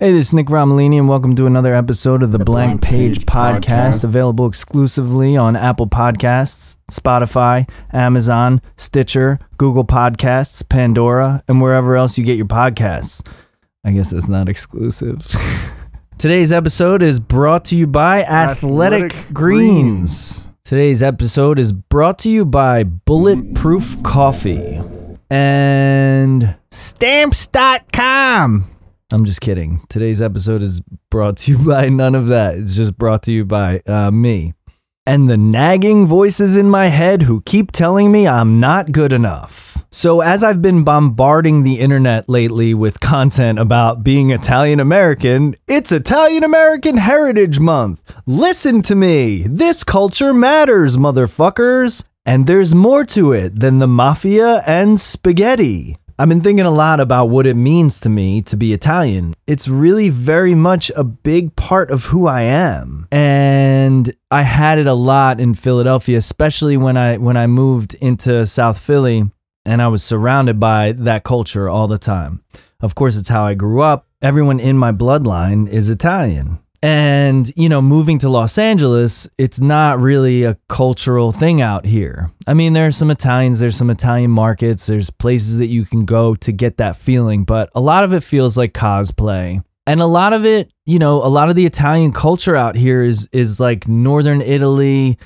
Hey, this is Nick Romolini, and welcome to another episode of the, Blank, Page, podcast, Podcast. available exclusively on Apple Podcasts, Spotify, Amazon, Stitcher, Google Podcasts, Pandora, and wherever else you get your podcasts. I guess that's not exclusive. Today's episode is brought to you by Athletic, Athletic Greens. Today's episode is brought to you by Bulletproof Coffee and Stamps.com. I'm just kidding. Today's episode is brought to you by none of that. It's just brought to you by uh, me and the nagging voices in my head who keep telling me I'm not good enough. So, as I've been bombarding the internet lately with content about being Italian American, it's Italian American Heritage Month. Listen to me. This culture matters, motherfuckers. And there's more to it than the mafia and spaghetti. I've been thinking a lot about what it means to me to be Italian. It's really very much a big part of who I am. And I had it a lot in Philadelphia, especially when I when I moved into South Philly and I was surrounded by that culture all the time. Of course, it's how I grew up. Everyone in my bloodline is Italian. And, you know, moving to Los Angeles, it's not really a cultural thing out here. I mean, there's some Italians, there's some Italian markets, there's places that you can go to get that feeling, but a lot of it feels like cosplay. And a lot of it, you know, a lot of the Italian culture out here is is like northern Italy,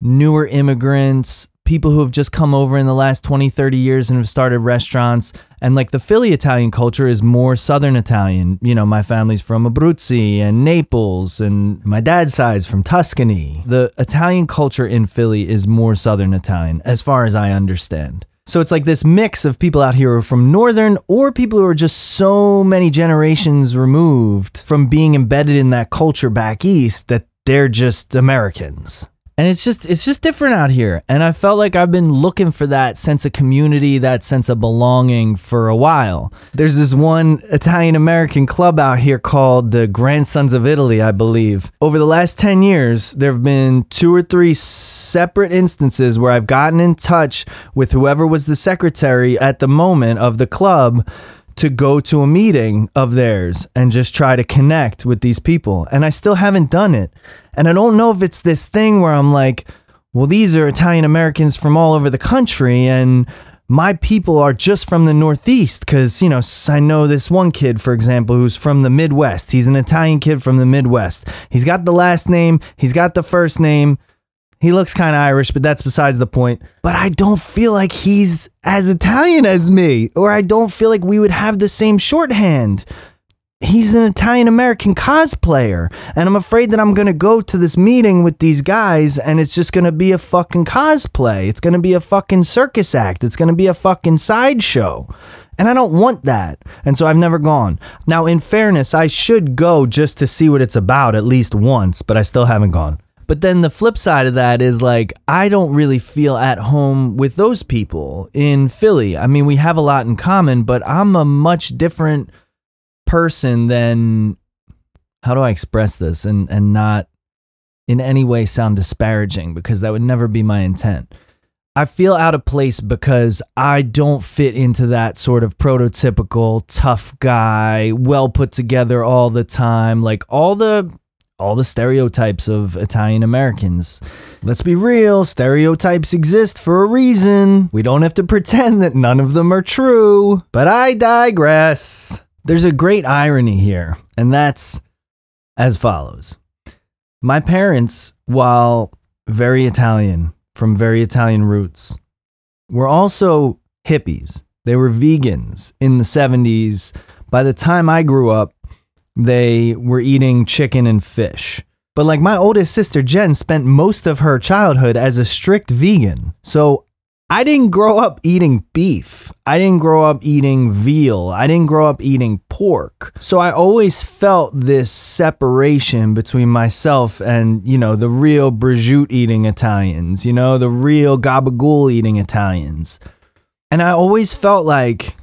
newer immigrants, people who have just come over in the last 20, 30 years and have started restaurants. And like the Philly Italian culture is more Southern Italian. You know, my family's from Abruzzi and Naples, and my dad's side's from Tuscany. The Italian culture in Philly is more Southern Italian, as far as I understand. So it's like this mix of people out here who are from Northern or people who are just so many generations removed from being embedded in that culture back east that they're just Americans. And it's just it's just different out here. And I felt like I've been looking for that sense of community, that sense of belonging for a while. There's this one Italian American club out here called the Grandsons of Italy, I believe. Over the last 10 years, there have been two or three separate instances where I've gotten in touch with whoever was the secretary at the moment of the club to go to a meeting of theirs and just try to connect with these people. And I still haven't done it. And I don't know if it's this thing where I'm like, well, these are Italian Americans from all over the country and my people are just from the Northeast because, you know, I know this one kid, for example, who's from the Midwest. He's an Italian kid from the Midwest. He's got the last name, he's got the first name. He looks kind of Irish, but that's besides the point. But I don't feel like he's as Italian as me, or I don't feel like we would have the same shorthand. He's an Italian American cosplayer, and I'm afraid that I'm gonna go to this meeting with these guys, and it's just gonna be a fucking cosplay. It's gonna be a fucking circus act. It's gonna be a fucking sideshow. And I don't want that. And so I've never gone. Now, in fairness, I should go just to see what it's about at least once, but I still haven't gone. But then the flip side of that is like, I don't really feel at home with those people in Philly. I mean, we have a lot in common, but I'm a much different person than how do I express this and, and not in any way sound disparaging because that would never be my intent. I feel out of place because I don't fit into that sort of prototypical tough guy, well put together all the time, like all the all the stereotypes of Italian Americans. Let's be real, stereotypes exist for a reason. We don't have to pretend that none of them are true. But I digress. There's a great irony here, and that's as follows. My parents, while very Italian, from very Italian roots, were also hippies. They were vegans in the 70s. By the time I grew up, they were eating chicken and fish. But like my oldest sister Jen spent most of her childhood as a strict vegan. So I didn't grow up eating beef. I didn't grow up eating veal. I didn't grow up eating pork. So I always felt this separation between myself and, you know, the real prosciutto eating Italians, you know, the real gabagool eating Italians. And I always felt like,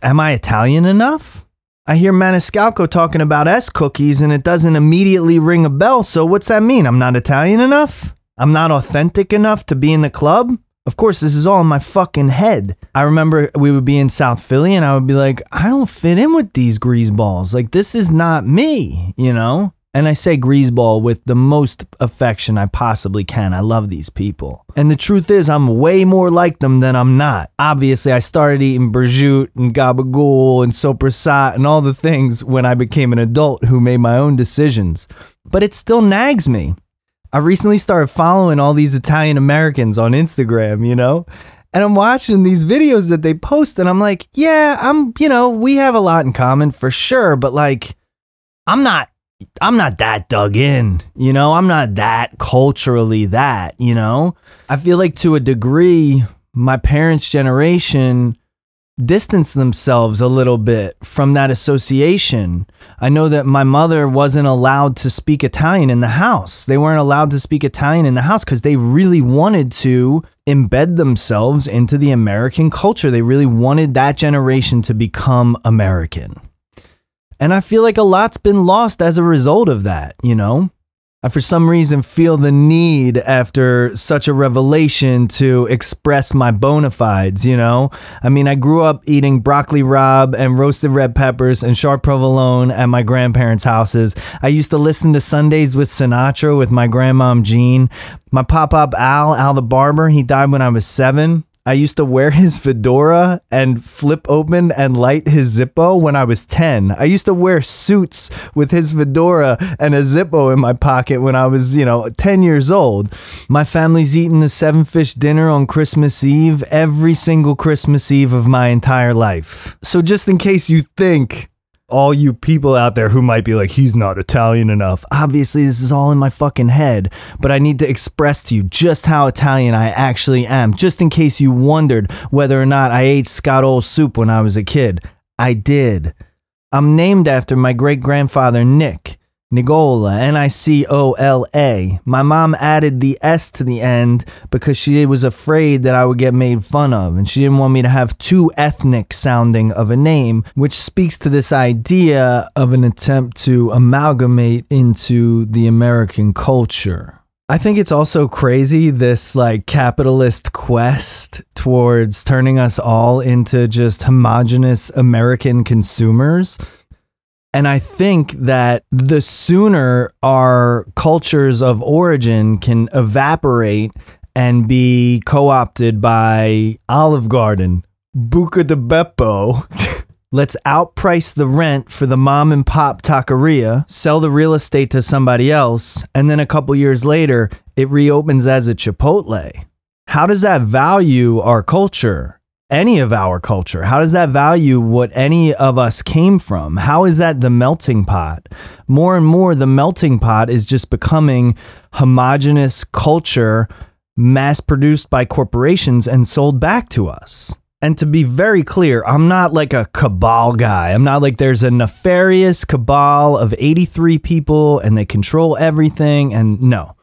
am I Italian enough? I hear Maniscalco talking about S cookies and it doesn't immediately ring a bell. So what's that mean? I'm not Italian enough? I'm not authentic enough to be in the club? Of course, this is all in my fucking head. I remember we would be in South Philly and I would be like, I don't fit in with these greaseballs. Like, this is not me, you know? And I say greaseball with the most affection I possibly can. I love these people. And the truth is, I'm way more like them than I'm not. Obviously, I started eating Berjut and Gabagool and Soprasat and all the things when I became an adult who made my own decisions. But it still nags me. I recently started following all these Italian Americans on Instagram, you know? And I'm watching these videos that they post, and I'm like, yeah, I'm, you know, we have a lot in common for sure, but like, I'm not I'm not that dug in, you know, I'm not that culturally that, you know. I feel like to a degree, my parents' generation distanced themselves a little bit from that association. I know that my mother wasn't allowed to speak Italian in the house. They weren't allowed to speak Italian in the house because they really wanted to embed themselves into the American culture. They really wanted that generation to become American. And I feel like a lot's been lost as a result of that, you know? I, for some reason, feel the need after such a revelation to express my bona fides, you know? I mean, I grew up eating broccoli rabe and roasted red peppers and sharp provolone at my grandparents' houses. I used to listen to Sundays with Sinatra with my grandmom Jean. My pop up Al, Al the barber, he died when I was seven. I used to wear his fedora and flip open and light his Zippo when I was 10. I used to wear suits with his fedora and a Zippo in my pocket when I was, you know, 10 years old. My family's eaten the seven fish dinner on Christmas Eve every single Christmas Eve of my entire life. So just in case you think all you people out there who might be like, he's not Italian enough. Obviously, this is all in my fucking head, but I need to express to you just how Italian I actually am, just in case you wondered whether or not I ate scatol soup when I was a kid. I did. I'm named after my great grandfather, Nick. Nicola, N I C O L A. My mom added the S to the end because she was afraid that I would get made fun of, and she didn't want me to have too ethnic sounding of a name, which speaks to this idea of an attempt to amalgamate into the American culture. I think it's also crazy this like capitalist quest towards turning us all into just homogenous American consumers and I think that the sooner our cultures of origin can evaporate and be co opted by Olive Garden, Buca di Beppo. Let's outprice the rent for the mom and pop taqueria, sell the real estate to somebody else, and then a couple years later, it reopens as a Chipotle. How does that value our culture? Any of our culture? How does that value what any of us came from? How is that the melting pot? More and more, the melting pot is just becoming homogenous culture mass produced by corporations and sold back to us. And to be very clear, I'm not like a cabal guy. I'm not like there's a nefarious cabal of 83 people and they control everything. And no,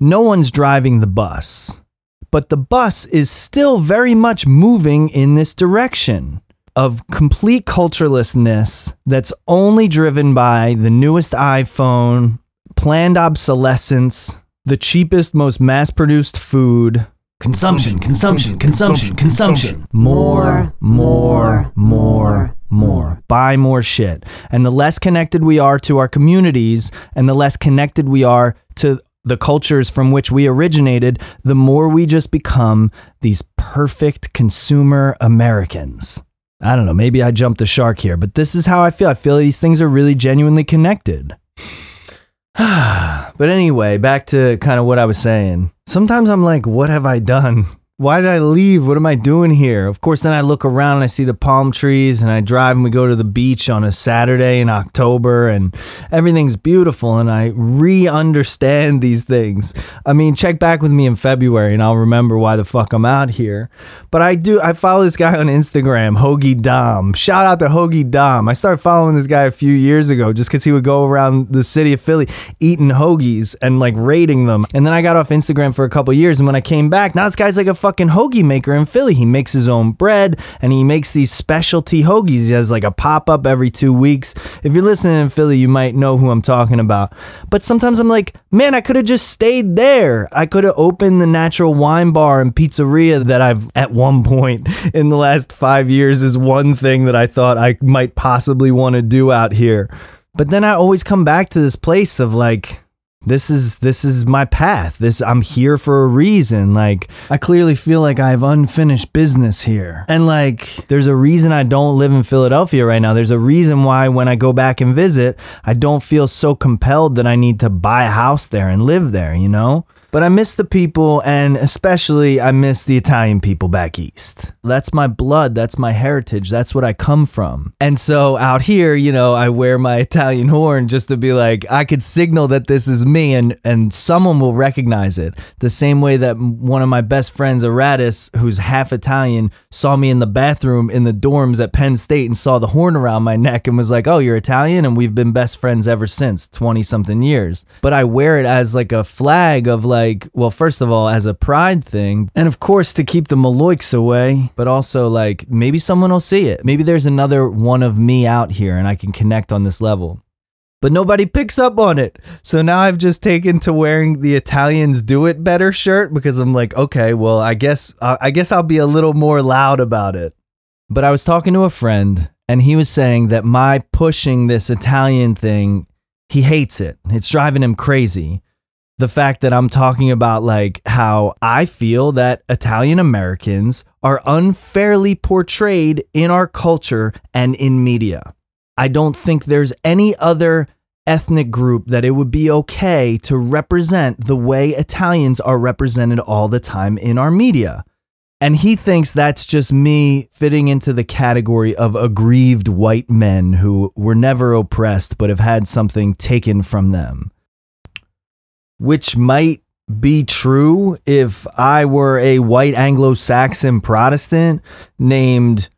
no one's driving the bus but the bus is still very much moving in this direction of complete culturelessness that's only driven by the newest iPhone, planned obsolescence, the cheapest, most mass produced food. Consumption, consumption, consumption, consumption. More, more, more, more. Buy more shit. And the less connected we are to our communities and the less connected we are to the cultures from which we originated, the more we just become these perfect consumer Americans. I don't know, maybe I jumped the shark here, but this is how I feel. I feel these things are really genuinely connected. but anyway, back to kind of what I was saying. Sometimes I'm like, what have I done? Why did I leave? What am I doing here? Of course, then I look around and I see the palm trees and I drive and we go to the beach on a Saturday in October and everything's beautiful and I re understand these things. I mean, check back with me in February and I'll remember why the fuck I'm out here. But I do, I follow this guy on Instagram, Hoagie Dom. Shout out to Hoagie Dom. I started following this guy a few years ago just because he would go around the city of Philly eating hoagies and like rating them. And then I got off Instagram for a couple years and when I came back, now this guy's like a hoagie maker in Philly. He makes his own bread and he makes these specialty hoagies. He has like a pop up every two weeks. If you're listening in Philly, you might know who I'm talking about. But sometimes I'm like, man, I could have just stayed there. I could have opened the natural wine bar and pizzeria that I've at one point in the last five years is one thing that I thought I might possibly want to do out here. But then I always come back to this place of like, this is this is my path. This i'm here for a reason. Like i clearly feel like i have unfinished business here. And like there's a reason i don't live in philadelphia right now. There's a reason why when i go back and visit i don't feel so compelled that i need to buy a house there and live there you know but I miss the people, and especially I miss the Italian people back east. That's my blood, that's my heritage, that's what I come from. And so out here, you know, I wear my Italian horn just to be like, I could signal that this is me, and and someone will recognize it. The same way that one of my best friends, Aratus, who's half Italian, saw me in the bathroom in the dorms at Penn State and saw the horn around my neck and was like, "Oh, you're Italian," and we've been best friends ever since, twenty something years. But I wear it as like a flag of like like, well, first of all, as a pride thing, and of course to keep the Maloiks away, but also like maybe someone will see it. Maybe there's another one of me out here and I can connect on this level. But nobody picks up on it. So now I've just taken to wearing the Italians do it better shirt because I'm like, okay, well, I guess uh, I guess I'll be a little more loud about it. But I was talking to a friend and he was saying that my pushing this Italian thing, he hates it. It's driving him crazy the fact that I'm talking about like how I feel that Italian Americans are unfairly portrayed in our culture and in media. I don't think there's any other ethnic group that it would be okay to represent the way Italians are represented all the time in our media. And he thinks that's just me fitting into the category of aggrieved white men who were never oppressed but have had something taken from them which might be true if I were a white Anglo Saxon Protestant named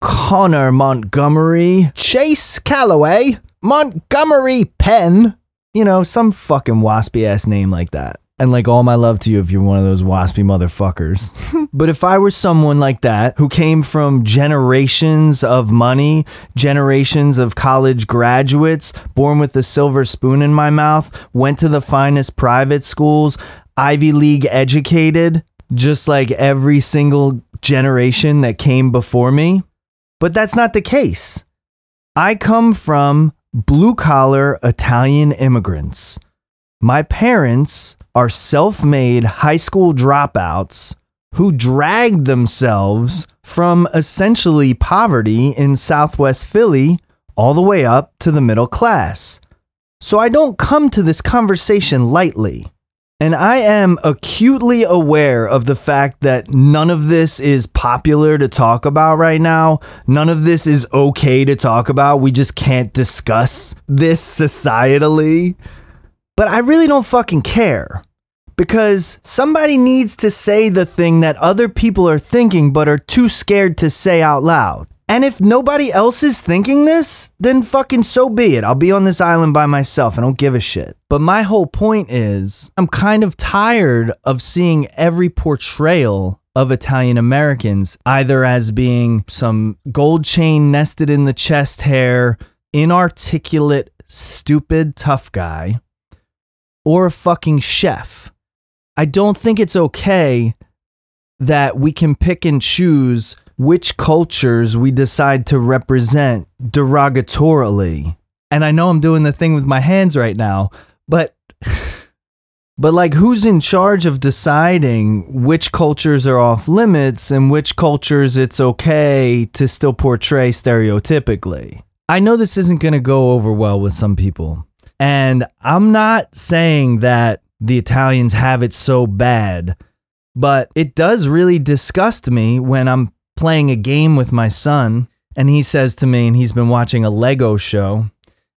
Connor Montgomery, Chase Calloway, Montgomery Penn, you know, some fucking waspy ass name like that and like all my love to you if you're one of those waspy motherfuckers. but if I were someone like that who came from generations of money, generations of college graduates, born with a silver spoon in my mouth, went to the finest private schools, Ivy League educated, just like every single generation that came before me. But that's not the case. I come from blue collar Italian immigrants. My parents are self made high school dropouts who dragged themselves from essentially poverty in Southwest Philly all the way up to the middle class. So I don't come to this conversation lightly. And I am acutely aware of the fact that none of this is popular to talk about right now. None of this is okay to talk about. We just can't discuss this societally. But I really don't fucking care. Because somebody needs to say the thing that other people are thinking but are too scared to say out loud. And if nobody else is thinking this, then fucking so be it. I'll be on this island by myself. I don't give a shit. But my whole point is, I'm kind of tired of seeing every portrayal of Italian Americans either as being some gold chain nested in the chest hair, inarticulate, stupid, tough guy, or a fucking chef. I don't think it's okay that we can pick and choose which cultures we decide to represent derogatorily. And I know I'm doing the thing with my hands right now, but but like who's in charge of deciding which cultures are off limits and which cultures it's okay to still portray stereotypically? I know this isn't going to go over well with some people. And I'm not saying that the Italians have it so bad, but it does really disgust me when I'm playing a game with my son and he says to me, and he's been watching a Lego show,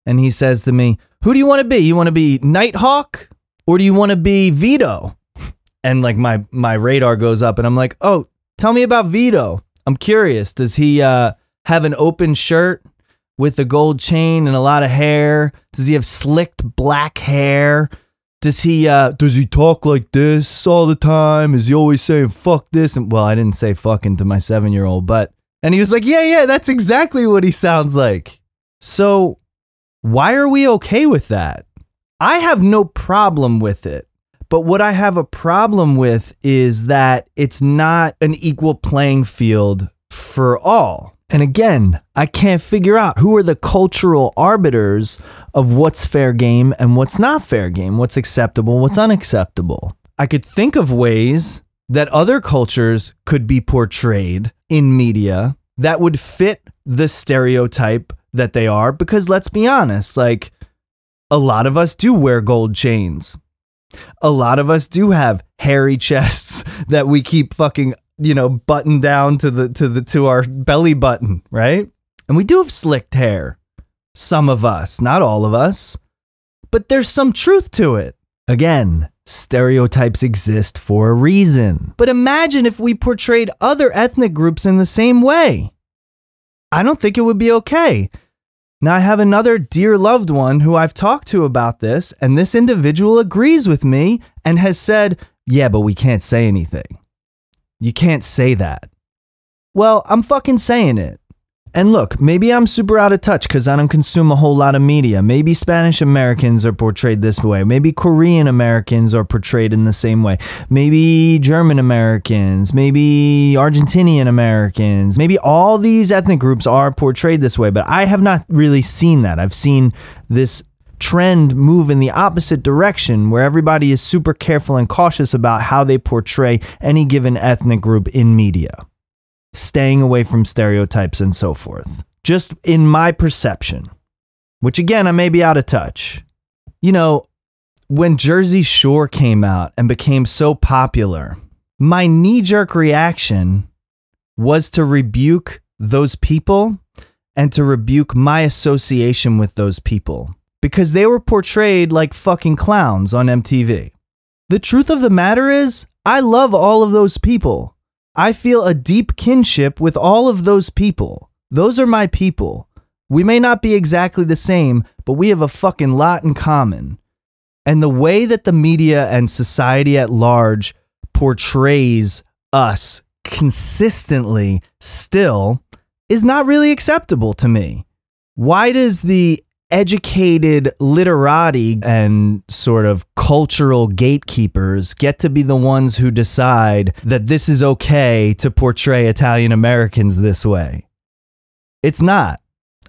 and he says to me, Who do you want to be? You want to be Nighthawk or do you want to be Vito? And like my my radar goes up and I'm like, "Oh, tell me about Vito. I'm curious. Does he uh, have an open shirt? With a gold chain and a lot of hair? Does he have slicked black hair? Does he uh does he talk like this all the time? Is he always saying fuck this? And well, I didn't say fucking to my 7-year-old, but and he was like, "Yeah, yeah, that's exactly what he sounds like." So, why are we okay with that? I have no problem with it. But what I have a problem with is that it's not an equal playing field for all. And again, I can't figure out who are the cultural arbiters of what's fair game and what's not fair game, what's acceptable, what's unacceptable. I could think of ways that other cultures could be portrayed in media that would fit the stereotype that they are because let's be honest, like a lot of us do wear gold chains. A lot of us do have hairy chests that we keep fucking, you know, buttoned down to the to the to our belly button, right? And we do have slicked hair. Some of us, not all of us. But there's some truth to it. Again, stereotypes exist for a reason. But imagine if we portrayed other ethnic groups in the same way. I don't think it would be okay. Now, I have another dear loved one who I've talked to about this, and this individual agrees with me and has said, Yeah, but we can't say anything. You can't say that. Well, I'm fucking saying it. And look, maybe I'm super out of touch because I don't consume a whole lot of media. Maybe Spanish Americans are portrayed this way. Maybe Korean Americans are portrayed in the same way. Maybe German Americans. Maybe Argentinian Americans. Maybe all these ethnic groups are portrayed this way, but I have not really seen that. I've seen this trend move in the opposite direction where everybody is super careful and cautious about how they portray any given ethnic group in media staying away from stereotypes and so forth. Just in my perception, which again, I may be out of touch. You know, when Jersey Shore came out and became so popular, my knee jerk reaction was to rebuke those people and to rebuke my association with those people because they were portrayed like fucking clowns on MTV. The truth of the matter is, I love all of those people. I feel a deep kinship with all of those people. Those are my people. We may not be exactly the same, but we have a fucking lot in common. And the way that the media and society at large portrays us consistently still is not really acceptable to me. Why does the educated literati and sort of cultural gatekeepers get to be the ones who decide that this is okay to portray Italian Americans this way. It's not.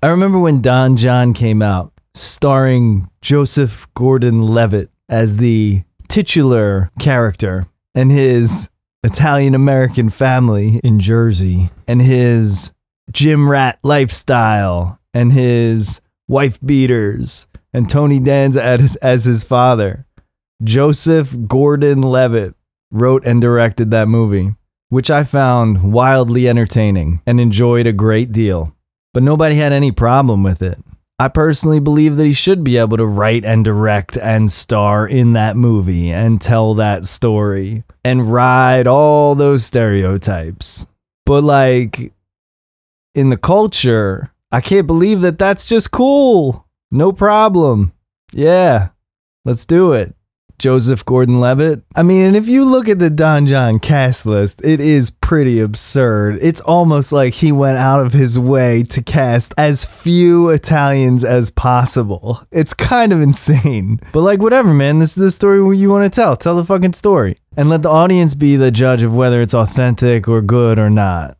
I remember when Don Jon came out, starring Joseph Gordon Levitt as the titular character and his Italian American family in Jersey and his gym rat lifestyle and his wife beaters, and Tony Danza as, as his father. Joseph Gordon Levitt wrote and directed that movie, which I found wildly entertaining and enjoyed a great deal. But nobody had any problem with it. I personally believe that he should be able to write and direct and star in that movie and tell that story and ride all those stereotypes. But, like, in the culture, I can't believe that that's just cool. No problem. Yeah, let's do it. Joseph Gordon Levitt. I mean, and if you look at the Don Jon cast list, it is pretty absurd. It's almost like he went out of his way to cast as few Italians as possible. It's kind of insane. But, like, whatever, man. This is the story you want to tell. Tell the fucking story. And let the audience be the judge of whether it's authentic or good or not.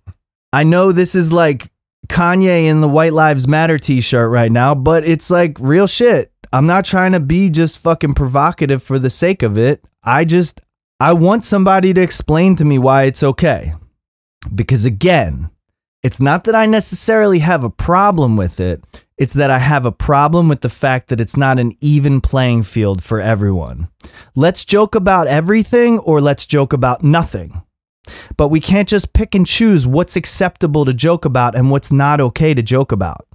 I know this is like Kanye in the White Lives Matter t shirt right now, but it's like real shit. I'm not trying to be just fucking provocative for the sake of it. I just, I want somebody to explain to me why it's okay. Because again, it's not that I necessarily have a problem with it, it's that I have a problem with the fact that it's not an even playing field for everyone. Let's joke about everything or let's joke about nothing. But we can't just pick and choose what's acceptable to joke about and what's not okay to joke about.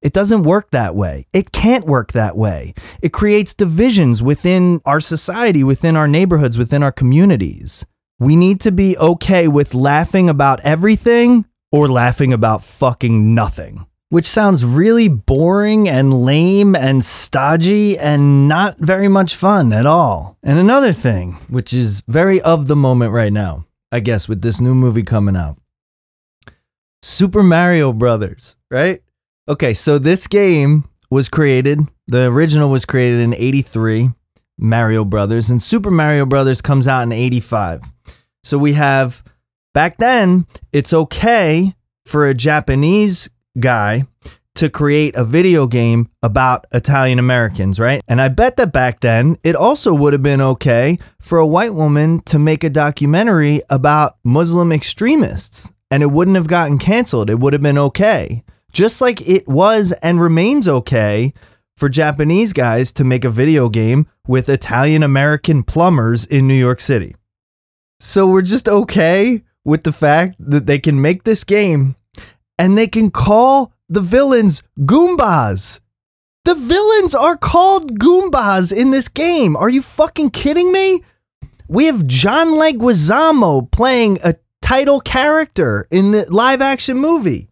It doesn't work that way. It can't work that way. It creates divisions within our society, within our neighborhoods, within our communities. We need to be okay with laughing about everything or laughing about fucking nothing. which sounds really boring and lame and stodgy and not very much fun at all. And another thing, which is very of the moment right now, I guess, with this new movie coming out Super Mario Brothers, right? Okay, so this game was created, the original was created in 83, Mario Brothers, and Super Mario Brothers comes out in 85. So we have back then, it's okay for a Japanese guy to create a video game about Italian Americans, right? And I bet that back then it also would have been okay for a white woman to make a documentary about Muslim extremists and it wouldn't have gotten canceled. It would have been okay. Just like it was and remains okay for Japanese guys to make a video game with Italian American plumbers in New York City. So we're just okay with the fact that they can make this game and they can call the villains Goombas. The villains are called Goombas in this game. Are you fucking kidding me? We have John Leguizamo playing a title character in the live action movie.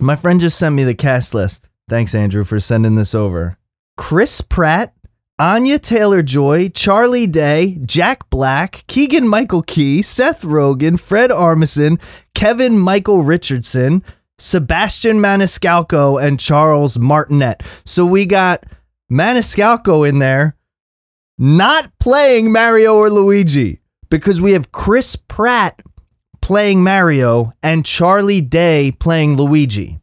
My friend just sent me the cast list. Thanks, Andrew, for sending this over. Chris Pratt, Anya Taylor Joy, Charlie Day, Jack Black, Keegan Michael Key, Seth Rogen, Fred Armisen, Kevin Michael Richardson, Sebastian Maniscalco, and Charles Martinet. So we got Maniscalco in there not playing Mario or Luigi because we have Chris Pratt playing Mario and Charlie Day playing Luigi.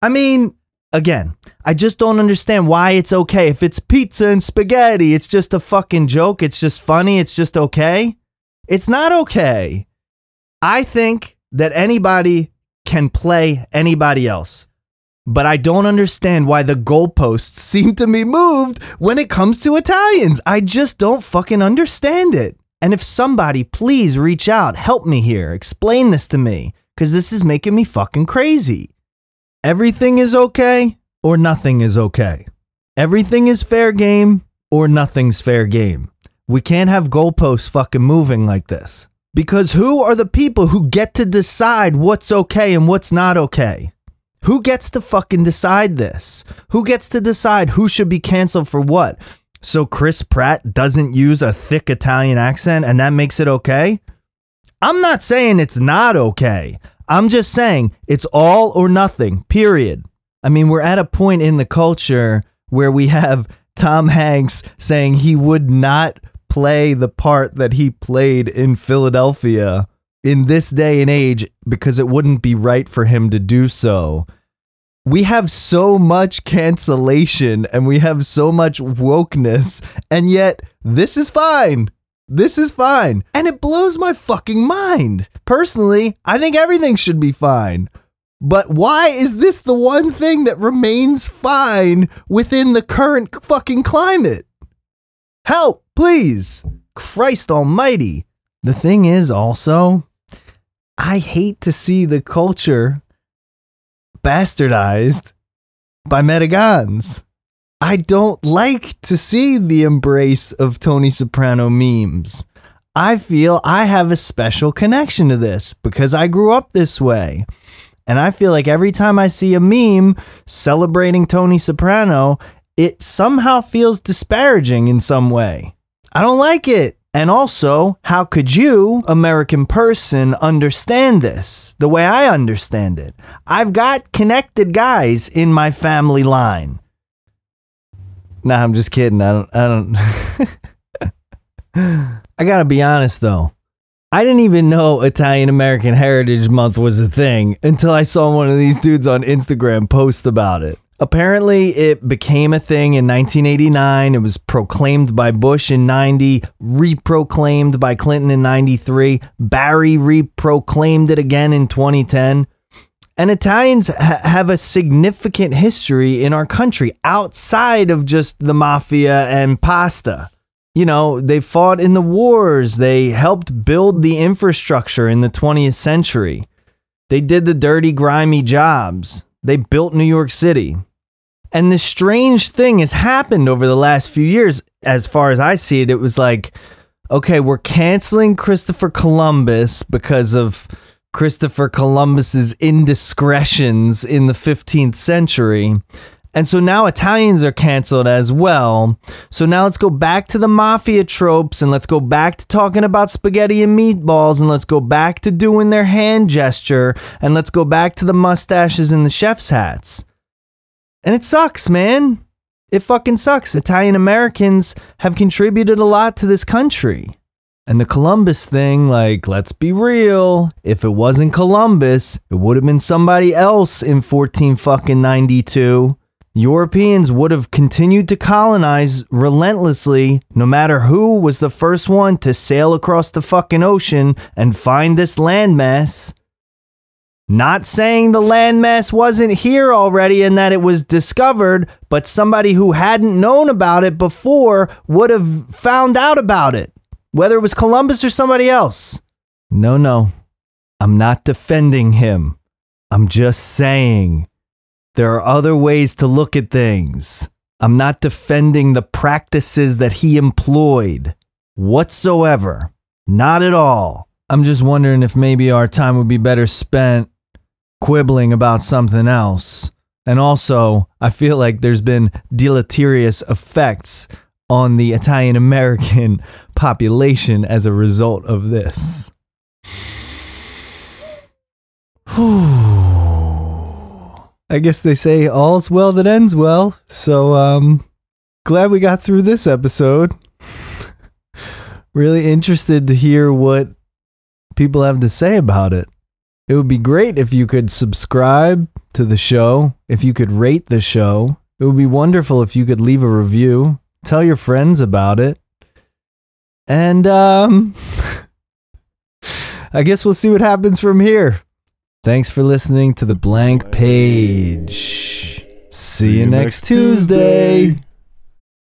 I mean, again, I just don't understand why it's okay. If it's pizza and spaghetti, it's just a fucking joke. It's just funny. It's just okay. It's not okay. I think that anybody can play anybody else. But I don't understand why the goalposts seem to be moved when it comes to Italians. I just don't fucking understand it. And if somebody, please reach out, help me here, explain this to me, because this is making me fucking crazy. Everything is okay or nothing is okay. Everything is fair game or nothing's fair game. We can't have goalposts fucking moving like this. Because who are the people who get to decide what's okay and what's not okay? Who gets to fucking decide this? Who gets to decide who should be canceled for what? So Chris Pratt doesn't use a thick Italian accent and that makes it okay? I'm not saying it's not okay. I'm just saying it's all or nothing, period. I mean, we're at a point in the culture where we have Tom Hanks saying he would not play the part that he played in Philadelphia in this day and age because it wouldn't be right for him to do so. We have so much cancellation and we have so much wokeness, and yet this is fine. This is fine. And it blows my fucking mind. Personally, I think everything should be fine. But why is this the one thing that remains fine within the current fucking climate? Help, please. Christ almighty. The thing is also, I hate to see the culture bastardized by Medigans. I don't like to see the embrace of Tony Soprano memes. I feel I have a special connection to this because I grew up this way. And I feel like every time I see a meme celebrating Tony Soprano, it somehow feels disparaging in some way. I don't like it. And also, how could you, American person, understand this the way I understand it? I've got connected guys in my family line. Nah, I'm just kidding. I don't, I don't. I gotta be honest though. I didn't even know Italian American Heritage Month was a thing until I saw one of these dudes on Instagram post about it. Apparently, it became a thing in 1989. It was proclaimed by Bush in 90, reproclaimed by Clinton in 93. Barry reproclaimed it again in 2010. And Italians ha- have a significant history in our country outside of just the mafia and pasta. You know, they fought in the wars, they helped build the infrastructure in the 20th century. They did the dirty, grimy jobs. They built New York City. And this strange thing has happened over the last few years. As far as I see it, it was like, okay, we're canceling Christopher Columbus because of Christopher Columbus's indiscretions in the 15th century. And so now Italians are canceled as well. So now let's go back to the mafia tropes and let's go back to talking about spaghetti and meatballs and let's go back to doing their hand gesture and let's go back to the mustaches and the chef's hats. And it sucks, man. It fucking sucks. Italian Americans have contributed a lot to this country. And the Columbus thing, like, let's be real. If it wasn't Columbus, it would have been somebody else in 14 fucking 92. Europeans would have continued to colonize relentlessly, no matter who was the first one to sail across the fucking ocean and find this landmass. Not saying the landmass wasn't here already and that it was discovered, but somebody who hadn't known about it before would have found out about it whether it was Columbus or somebody else. No, no, I'm not defending him. I'm just saying there are other ways to look at things. I'm not defending the practices that he employed whatsoever. Not at all. I'm just wondering if maybe our time would be better spent quibbling about something else. And also, I feel like there's been deleterious effects on the Italian American population as a result of this. I guess they say all's well that ends well. So, um, glad we got through this episode. really interested to hear what people have to say about it. It would be great if you could subscribe to the show, if you could rate the show. It would be wonderful if you could leave a review. Tell your friends about it. And um I guess we'll see what happens from here. Thanks for listening to the blank page. See, you next. Tuesday.